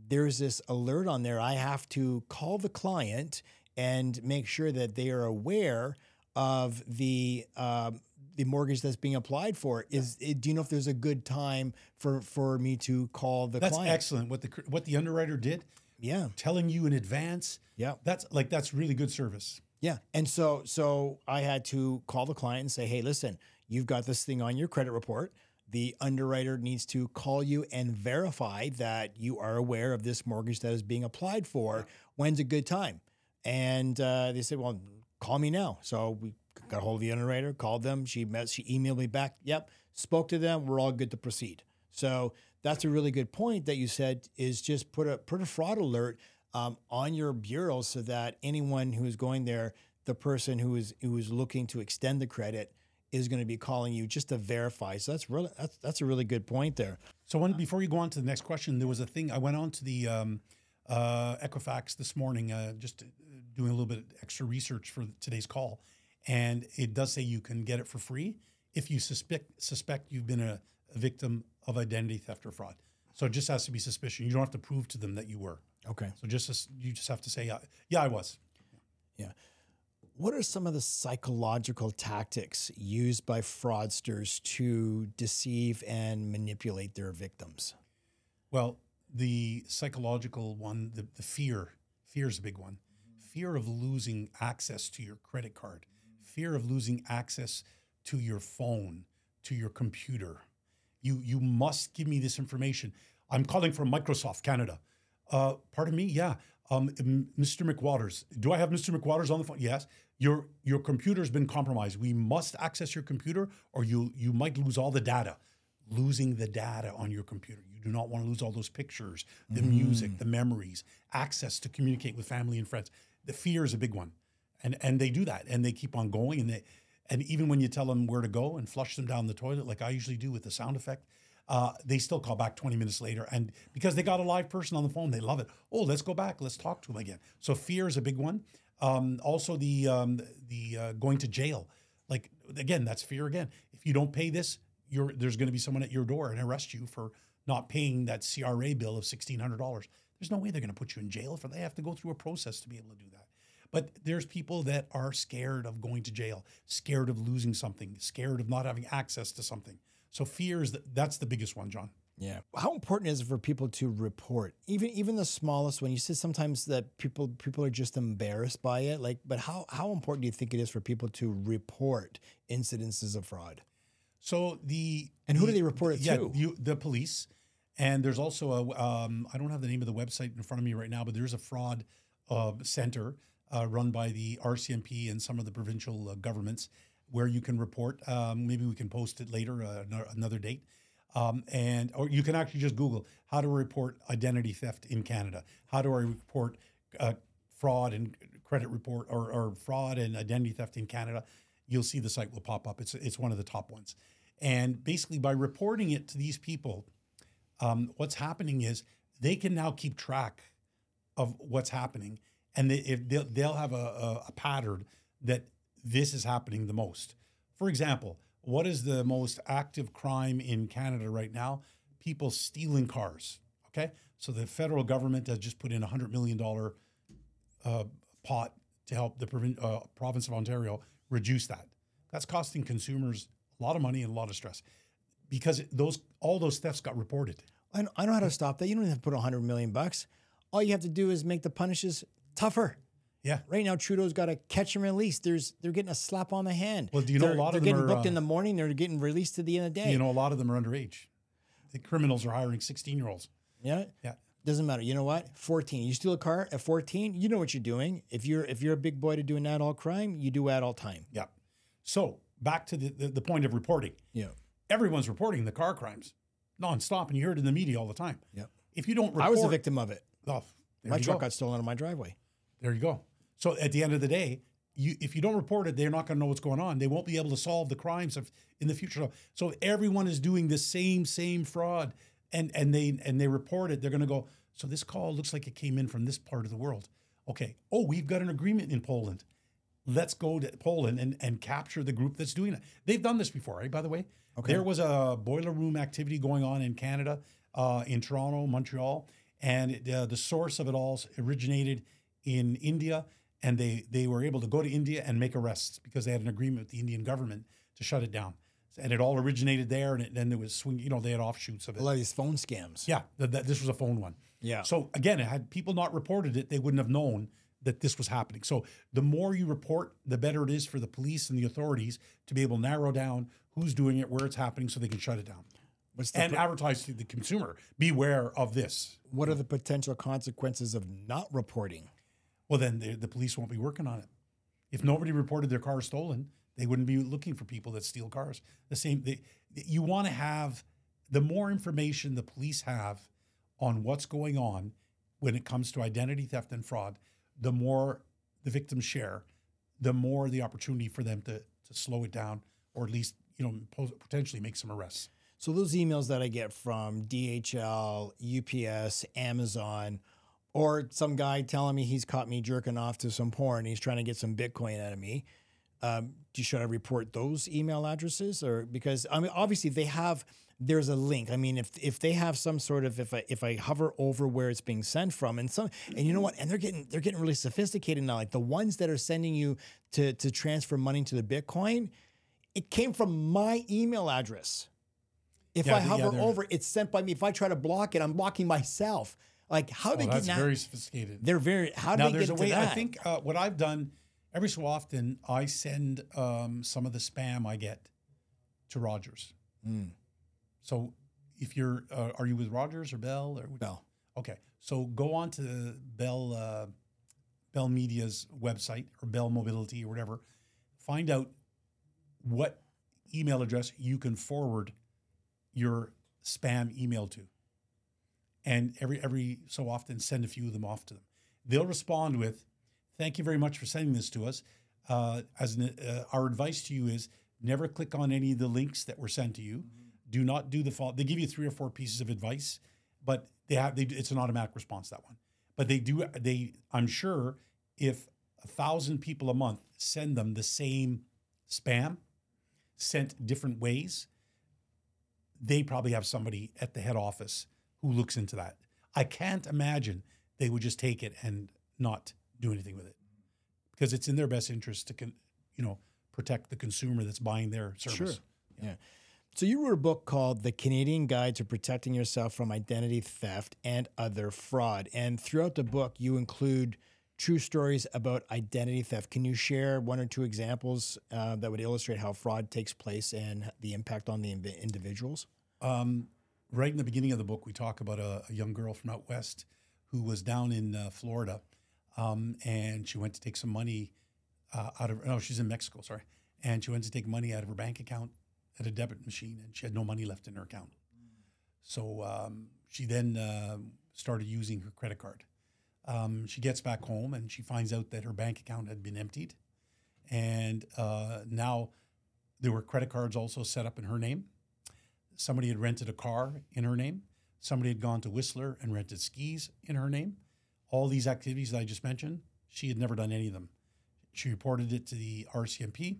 "There's this alert on there. I have to call the client and make sure that they are aware of the um, the mortgage that's being applied for. Is it, do you know if there's a good time for for me to call the That's client? excellent. What the what the underwriter did, Yeah, telling you in advance. yeah. That's like that's really good service. Yeah. And so so I had to call the client and say, "Hey, listen, you've got this thing on your credit report. The underwriter needs to call you and verify that you are aware of this mortgage that is being applied for. when's a good time? And uh, they said, well, call me now. So we got a hold of the underwriter, called them. She met, she emailed me back. Yep, spoke to them. We're all good to proceed. So that's a really good point that you said is just put a put a fraud alert um, on your bureau so that anyone who is going there, the person who is who is looking to extend the credit is going to be calling you just to verify. So that's really that's that's a really good point there. So when before you go on to the next question, there was a thing I went on to the um, uh, Equifax this morning, uh, just doing a little bit extra research for today's call, and it does say you can get it for free if you suspect suspect you've been a, a victim of identity theft or fraud. So it just has to be suspicion. You don't have to prove to them that you were. Okay. So just as- you just have to say, yeah, yeah, I was. Yeah. What are some of the psychological tactics used by fraudsters to deceive and manipulate their victims? Well, the psychological one, the, the fear, fear is a big one. Fear of losing access to your credit card, fear of losing access to your phone, to your computer. You you must give me this information. I'm calling from Microsoft Canada. Uh, pardon me. Yeah, um, Mr. McWaters. Do I have Mr. McWaters on the phone? Yes. Your your computer's been compromised. We must access your computer, or you you might lose all the data. Losing the data on your computer. You do not want to lose all those pictures, the music, the memories, access to communicate with family and friends. The fear is a big one, and and they do that, and they keep on going, and they and even when you tell them where to go and flush them down the toilet, like I usually do with the sound effect, uh, they still call back 20 minutes later. And because they got a live person on the phone, they love it. Oh, let's go back. Let's talk to them again. So fear is a big one. Um, also, the um, the uh, going to jail. Like again, that's fear again. If you don't pay this, you're, there's going to be someone at your door and arrest you for not paying that CRA bill of $1,600. There's no way they're going to put you in jail for they have to go through a process to be able to do that. But there's people that are scared of going to jail, scared of losing something, scared of not having access to something. So fear is the, that's the biggest one, John. Yeah. How important is it for people to report? Even even the smallest one. You said sometimes that people people are just embarrassed by it. Like, but how how important do you think it is for people to report incidences of fraud? So the And who do they report it yeah, to? You, the police, and there's also a um, I don't have the name of the website in front of me right now, but there's a fraud uh, center uh, run by the RCMP and some of the provincial uh, governments where you can report. Um, maybe we can post it later, uh, another date. Um, and or you can actually just Google how to report identity theft in Canada. How do I report uh, fraud and credit report or, or fraud and identity theft in Canada? You'll see the site will pop up. It's it's one of the top ones. And basically, by reporting it to these people, um, what's happening is they can now keep track of what's happening, and they, if they'll, they'll have a, a, a pattern that this is happening the most. For example, what is the most active crime in Canada right now? People stealing cars. Okay, so the federal government has just put in a hundred million dollar uh, pot to help the provin- uh, province of Ontario reduce that. That's costing consumers a lot of money and a lot of stress because those all those thefts got reported. I know, I know how to stop that. You don't have to put a hundred million bucks. All you have to do is make the punishes tougher. Yeah. Right now, Trudeau's got to catch and release. There's they're getting a slap on the hand. Well, do you know a they're, lot of they're them getting are, booked in uh, the morning. They're getting released to the end of the day. You know, a lot of them are underage. The criminals are hiring 16 year olds. Yeah. Yeah. Doesn't matter. You know what? 14. You steal a car at 14, you know what you're doing. If you're if you're a big boy to do an adult crime, you do adult time. Yeah. So back to the, the, the point of reporting. Yeah. Everyone's reporting the car crimes nonstop, and you hear it in the media all the time. Yeah. If you don't report, I was a victim of it. Oh, My truck go. got stolen out of my driveway. There you go. So at the end of the day, you if you don't report it, they're not going to know what's going on. They won't be able to solve the crimes of in the future. So everyone is doing the same same fraud, and and they and they report it, they're going to go. So this call looks like it came in from this part of the world. Okay. Oh, we've got an agreement in Poland. Let's go to Poland and, and capture the group that's doing it. They've done this before, right? By the way, okay. there was a boiler room activity going on in Canada, uh, in Toronto, Montreal, and it, uh, the source of it all originated in India, and they they were able to go to India and make arrests because they had an agreement with the Indian government to shut it down, and it all originated there, and then there was swing. You know, they had offshoots of it. A lot of these phone scams. Yeah, th- th- this was a phone one. Yeah. So again, had people not reported it, they wouldn't have known that this was happening. So the more you report, the better it is for the police and the authorities to be able to narrow down who's doing it, where it's happening, so they can shut it down and advertise to the consumer: beware of this. what are the potential consequences of not reporting? Well, then the, the police won't be working on it. If nobody reported their car stolen, they wouldn't be looking for people that steal cars. The same, they, you want to have the more information the police have on what's going on when it comes to identity theft and fraud, the more the victims share, the more the opportunity for them to, to slow it down or at least you know potentially make some arrests. So those emails that I get from DHL, UPS, Amazon, or some guy telling me he's caught me jerking off to some porn, he's trying to get some Bitcoin out of me. Um, should I report those email addresses, or because I mean, obviously they have there's a link. I mean, if if they have some sort of if I if I hover over where it's being sent from, and some and you know what, and they're getting they're getting really sophisticated now. Like the ones that are sending you to to transfer money to the Bitcoin, it came from my email address. If yeah, I hover yeah, over, it's sent by me. If I try to block it, I'm blocking myself. Like how oh, they get that's very sophisticated. They're very how do now, they get a way, that? I think uh, what I've done every so often, I send um, some of the spam I get to Rogers. Mm. So if you're, uh, are you with Rogers or Bell or Bell? Okay, so go on to Bell uh, Bell Media's website or Bell Mobility or whatever. Find out what email address you can forward your spam email to, and every every so often send a few of them off to them. They'll respond with, "Thank you very much for sending this to us." Uh, as an, uh, our advice to you is never click on any of the links that were sent to you. Mm-hmm do not do the fall. They give you three or four pieces of advice, but they have they, it's an automatic response that one. But they do they I'm sure if a thousand people a month send them the same spam sent different ways, they probably have somebody at the head office who looks into that. I can't imagine they would just take it and not do anything with it because it's in their best interest to, con, you know, protect the consumer that's buying their service. Sure. yeah. yeah. So you wrote a book called The Canadian Guide to Protecting Yourself from Identity Theft and Other Fraud. And throughout the book, you include true stories about identity theft. Can you share one or two examples uh, that would illustrate how fraud takes place and the impact on the individuals? Um, right in the beginning of the book, we talk about a, a young girl from out west who was down in uh, Florida, um, and she went to take some money uh, out of. No, she's in Mexico. Sorry, and she went to take money out of her bank account at a debit machine and she had no money left in her account. So um, she then uh, started using her credit card. Um, she gets back home and she finds out that her bank account had been emptied. And uh, now there were credit cards also set up in her name. Somebody had rented a car in her name. Somebody had gone to Whistler and rented skis in her name. All these activities that I just mentioned, she had never done any of them. She reported it to the RCMP.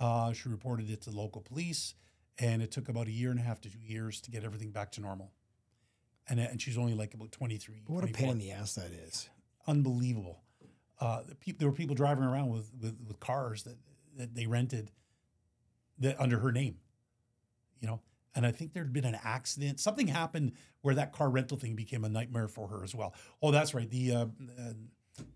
Uh, she reported it to local police, and it took about a year and a half to two years to get everything back to normal. And, and she's only like about 23. What 24. a pain in the ass that is. Unbelievable. Uh, the pe- there were people driving around with, with, with cars that, that they rented that under her name, you know. And I think there'd been an accident. Something happened where that car rental thing became a nightmare for her as well. Oh, that's right. The uh, uh,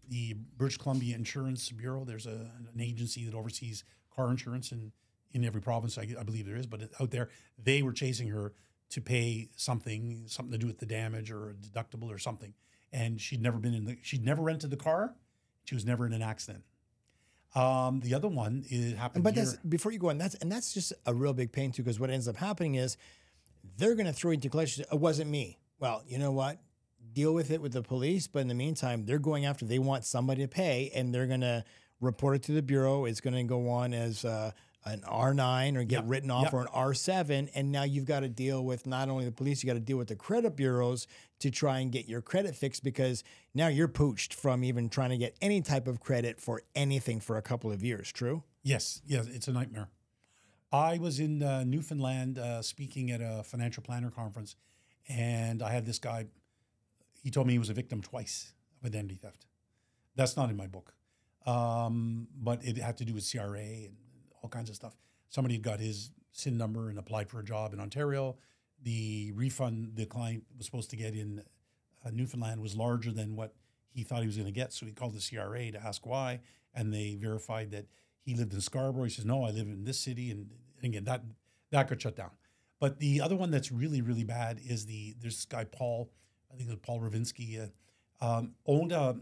the British Columbia Insurance Bureau. There's a, an agency that oversees car insurance in, in every province, I, I believe there is, but out there, they were chasing her to pay something, something to do with the damage or a deductible or something. And she'd never been in the, she'd never rented the car. She was never in an accident. Um, the other one it happened. But that's before you go on. That's and that's just a real big pain too, because what ends up happening is they're going to throw into collection. It wasn't me. Well, you know what? Deal with it with the police. But in the meantime, they're going after. They want somebody to pay, and they're going to report it to the bureau. It's going to go on as uh, an R9 or get yep. written off yep. or an R7. And now you've got to deal with not only the police, you got to deal with the credit bureaus to try and get your credit fixed because now you're pooched from even trying to get any type of credit for anything for a couple of years. True? Yes. Yes. It's a nightmare. I was in uh, Newfoundland uh, speaking at a financial planner conference, and I had this guy. He told me he was a victim twice of identity theft. That's not in my book. Um, but it had to do with CRA and all kinds of stuff. Somebody had got his SIN number and applied for a job in Ontario. The refund the client was supposed to get in uh, Newfoundland was larger than what he thought he was going to get. So he called the CRA to ask why, and they verified that he lived in Scarborough. He says, "No, I live in this city," and, and again that that got shut down. But the other one that's really really bad is the there's this guy Paul, I think it was Paul Ravinsky, uh, um, owned a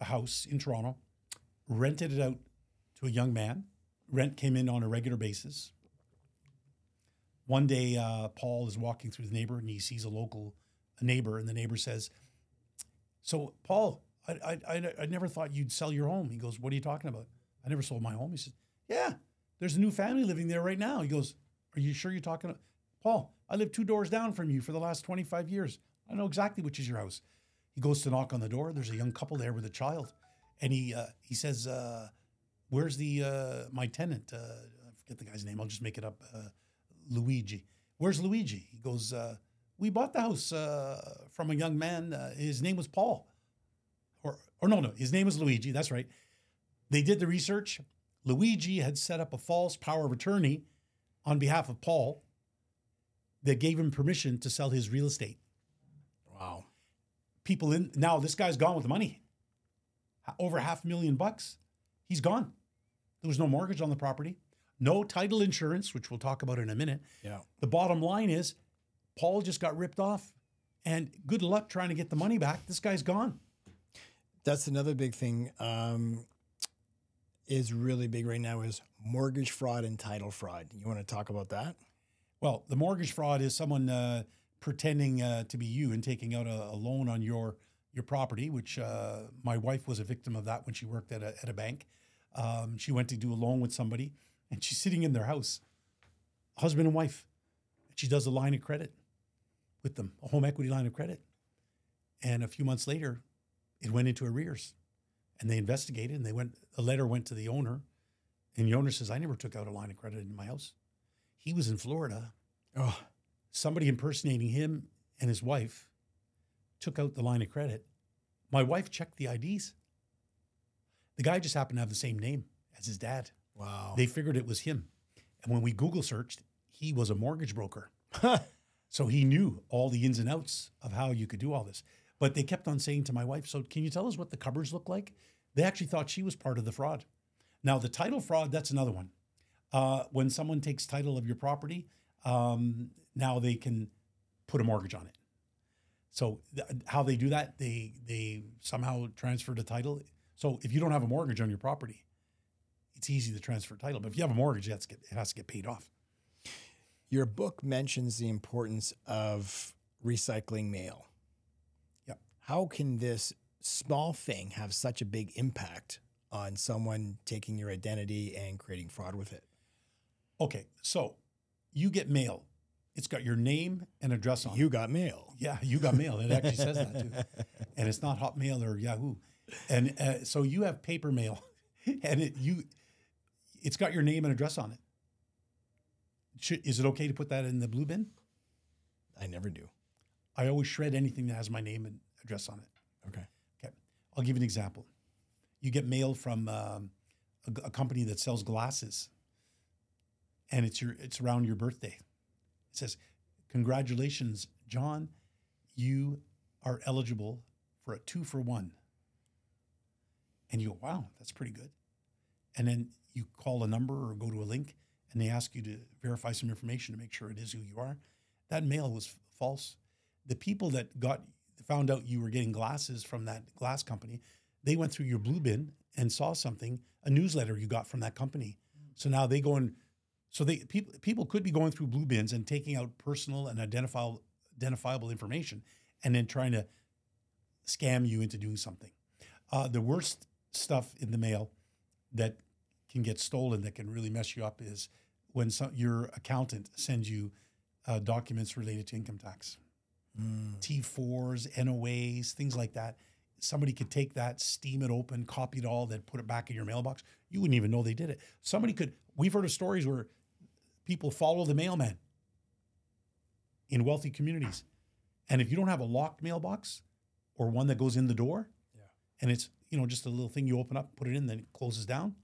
a house in Toronto, rented it out to a young man. Rent came in on a regular basis. One day, uh, Paul is walking through the neighborhood and he sees a local a neighbor, and the neighbor says, "So, Paul, I, I, I, I never thought you'd sell your home." He goes, "What are you talking about? I never sold my home." He says, "Yeah, there's a new family living there right now." He goes, "Are you sure you're talking?" Paul, I live two doors down from you for the last 25 years. I know exactly which is your house. He goes to knock on the door. There's a young couple there with a child, and he uh, he says, uh, "Where's the uh, my tenant? Uh, I forget the guy's name. I'll just make it up. Uh, Luigi. Where's Luigi?" He goes, uh, "We bought the house uh, from a young man. Uh, his name was Paul, or or no, no, his name was Luigi. That's right. They did the research. Luigi had set up a false power of attorney on behalf of Paul that gave him permission to sell his real estate." Wow. people in now this guy's gone with the money over half a million bucks he's gone there was no mortgage on the property no title insurance which we'll talk about in a minute Yeah. the bottom line is paul just got ripped off and good luck trying to get the money back this guy's gone That's another big thing. Um, is really big right now is mortgage fraud and title fraud. You want to talk about that? well the mortgage fraud is someone uh, pretending uh, to be you and taking out a, a loan on your your property which uh, my wife was a victim of that when she worked at a, at a bank um, she went to do a loan with somebody and she's sitting in their house husband and wife. And she does a line of credit with them a home equity line of credit. And a few months later it went into arrears and they investigated and they went a letter went to the owner and the owner says i never took out a line of credit in my house. He was in florida. Oh, somebody impersonating him and his wife took out the line of credit. My wife checked the IDs. The guy just happened to have the same name as his dad. wow. They figured it was him. And when we Google searched, he was a mortgage broker. so he knew all the ins and outs of how you could do all this. But they kept on saying to my wife, So can you tell us what the cupboards look like? They actually thought she was part of the fraud. Now, the title fraud, that's another one. Uh, when someone takes title of your property, um, now they can put a mortgage on it. So th- how they do that, they they somehow transfer the title. So if you don't have a mortgage on your property, it's easy to transfer title. But if you have a mortgage, that's get, it has to get paid off. Your book mentions the importance of recycling mail. Yep. How can this small thing have such a big impact on someone taking your identity and creating fraud with it? Okay, so you get mail. It's got your name and address on it. You got mail. Yeah, you got mail. It actually says that too. And it's not Hotmail or Yahoo. And uh, so you have paper mail, and it you, it's got your name and address on it. Should, is it okay to put that in the blue bin? I never do. I always shred anything that has my name and address on it. Okay. Okay, I'll give you an example. You get mail from um, a, a company that sells glasses, and it's your it's around your birthday. It says, "Congratulations, John, you are eligible for a two for one." And you go, "Wow, that's pretty good." And then you call a number or go to a link, and they ask you to verify some information to make sure it is who you are. That mail was false. The people that got found out you were getting glasses from that glass company, they went through your blue bin and saw something, a newsletter you got from that company. So now they go and so they people people could be going through blue bins and taking out personal and identifiable identifiable information and then trying to scam you into doing something. Uh, the worst stuff in the mail that can get stolen that can really mess you up is when some, your accountant sends you uh, documents related to income tax. T4s, NOAs, things like that. Somebody could take that, steam it open, copy it all, then put it back in your mailbox. You wouldn't even know they did it. Somebody could, we've heard of stories where people follow the mailman in wealthy communities. And if you don't have a locked mailbox or one that goes in the door, Yeah. and it's, you know, just a little thing you open up, put it in, then it closes down.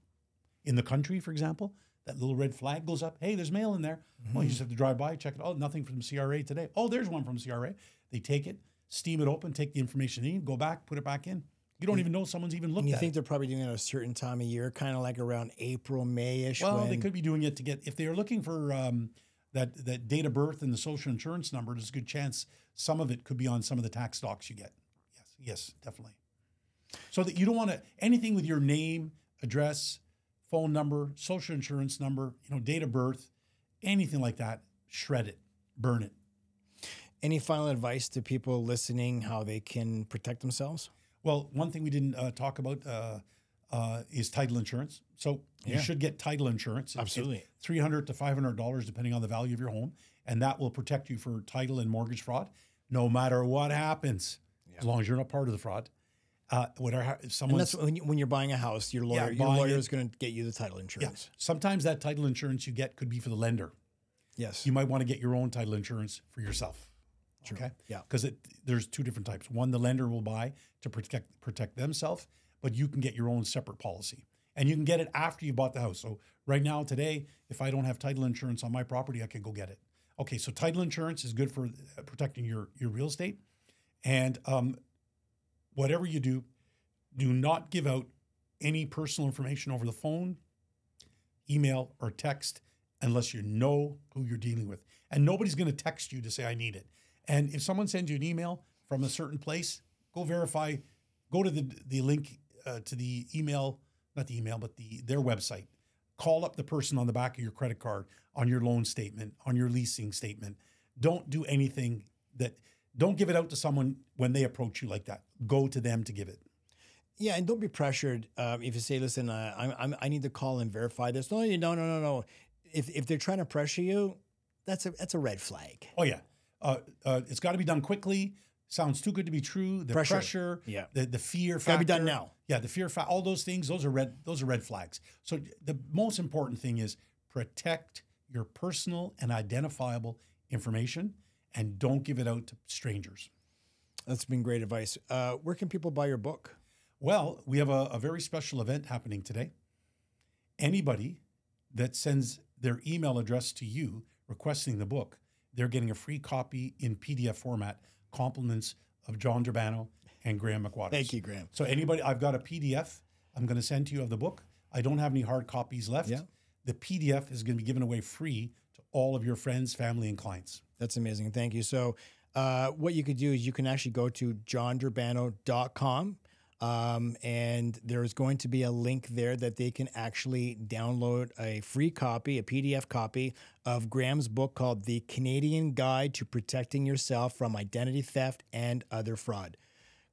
In the country, for example, that little red flag goes up. Hey, there's mail in there. Well, you just have to drive by, check it. Oh, nothing from CRA today. Oh, there's one from CRA. They take it, steam it open, take the information in, go back, put it back in. You don't even know someone's even looked And you think it. they're probably doing it at a certain time of year, kind of like around April, May-ish. Well, when, they could be doing it to get if they are looking for um, that that date of birth and the social insurance number. There's a good chance some of it could be on some of the tax docs you get. Yes, yes, definitely. So that you don't want to anything with your name, address, phone number, social insurance number, you know, date of birth, anything like that, shred it, burn it. Any final advice to people listening how they can protect themselves? Well, one thing we didn't uh, talk about uh, uh, is title insurance. So you Yeah. should get title insurance. It's- Absolutely. three hundred to five hundred dollars, depending on the value of your home, and that will protect you for title and mortgage fraud, no matter what happens, as long as you're not part of the fraud. Uh, whatever, that's when, you, when you're buying a house, your lawyer, your lawyer is going to get you the title yeah, insurance. sometimes that title insurance you get could be for the lender. Yes. You might want to get your own title insurance for yourself. Okay. Yeah. Because there's two different types. One the lender will buy to protect protect themselves, but you can get your own separate policy. And you can get it after you bought the house. So right now, today, if I don't have title insurance on my property, I can go get it. Okay, so title insurance is good for uh, protecting your your real estate. And um, whatever you do, do not give out any personal information over the phone, email, or text unless you know who you're dealing with. And nobody's going to text you to say, I need it. And if someone sends you an email from a certain place, go verify, go to the, the link uh, to the email, not the email, but the their website. Call up the person on the back of your credit card, on your loan statement, on your leasing statement. Don't do anything that, don't give it out to someone when they approach you like that. Go to them to give it. Yeah, and don't be pressured um, if you say, "Listen, uh, I'm, I'm, I need to call and verify this." No, no, no, no, no. If if they're trying to pressure you, that's a that's a red flag. Oh yeah, uh, uh, it's got to be done quickly. Sounds too good to be true. The Pressure. pressure, Yeah. the the fear Gotta be done now. Yeah, the fear factor. All those things. Those are red. Those are red flags. So the most important thing is protect your personal and identifiable information, and don't give it out to strangers. That's been great advice. Uh, where can people buy your book? Well, we have a, a very special event happening today. Anybody that sends their email address to you requesting the book, they're getting a free copy in PDF format, compliments of John Durbano and Graham McWaters. Thank you, Graham. So anybody, I've got a PDF I'm going to send to you of the book. I don't have any hard copies left. Yeah. The PDF is going to be given away free all of your friends, family, and clients. That's amazing. Thank you. So, uh, what you could do is you can actually go to johndurbano.com. Um, and there's going to be a link there that they can actually download a free copy, a PDF copy of Graham's book called The Canadian Guide to Protecting Yourself from Identity Theft and Other Fraud.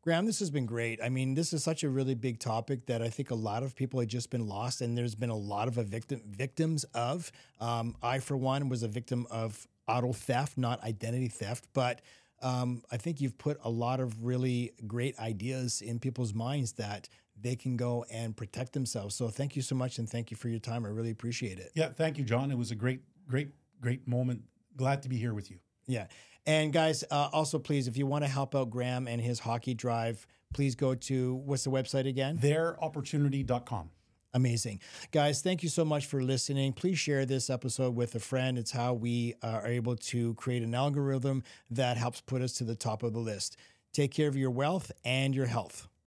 Graham, this has been great. I mean, this is such a really big topic that I think a lot of people have just been lost, and there's been a lot of a victim victims of. Um, I, for one, was a victim of auto theft, not identity theft, but um, I think you've put a lot of really great ideas in people's minds that they can go and protect themselves. So, thank you so much, and thank you for your time. I really appreciate it. Yeah, thank you, John. It was a great, great, great moment. Glad to be here with you. Yeah. And guys, uh, also please, if you want to help out Graham and his hockey drive, please go to what's the website again? Theiropportunity.com. Amazing. Guys, thank you so much for listening. Please share this episode with a friend. It's how we uh, are able to create an algorithm that helps put us to the top of the list. Take care of your wealth and your health.